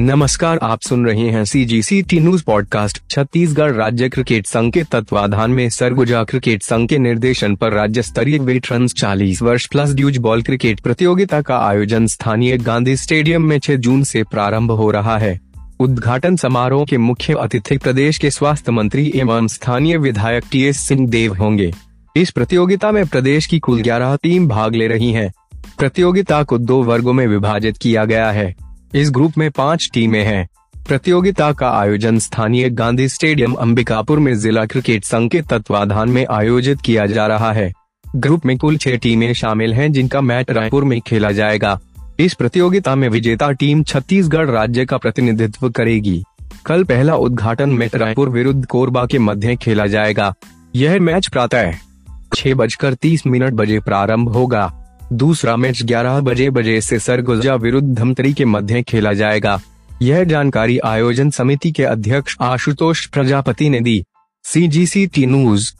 नमस्कार, आप सुन रहे हैं C G C T news podcast Chhattisgarh राज्य क्रिकेट संघ के तत्वाधान में सरगुजा क्रिकेट संघ के निर्देशन पर राज्य स्तरीय वेटरन्स 40 वर्ष प्लस ड्यूज बॉल क्रिकेट प्रतियोगिता का आयोजन स्थानीय गांधी स्टेडियम में 6 जून से प्रारंभ हो रहा है। उद्घाटन समारोह के मुख्य अतिथि प्रदेश के स्वास्थ्य मंत्री एवं स्थानीय विधायक टी एस सिंह देव होंगे। इस प्रतियोगिता में प्रदेश की कुल ग्यारह टीम भाग ले रही है। प्रतियोगिता को दो वर्गो में विभाजित किया गया है। इस ग्रुप में पाँच टीमें हैं। प्रतियोगिता का आयोजन स्थानीय गांधी स्टेडियम अंबिकापुर में जिला क्रिकेट संघ के तत्वाधान में आयोजित किया जा रहा है। ग्रुप में कुल छह टीमें शामिल हैं जिनका मैच रायपुर में खेला जाएगा। इस प्रतियोगिता में विजेता टीम छत्तीसगढ़ राज्य का प्रतिनिधित्व करेगी। कल पहला उद्घाटन मैच रायपुर विरुद्ध कोरबा के मध्य खेला जाएगा। यह मैच प्रातः छह बजकर तीस मिनट बजे प्रारंभ होगा। दूसरा मैच 11 बजे बजे से सरगुजा विरुद्ध धमतरी के मध्य खेला जाएगा। यह जानकारी आयोजन समिति के अध्यक्ष आशुतोष प्रजापति ने दी। सी जी सी टी न्यूज़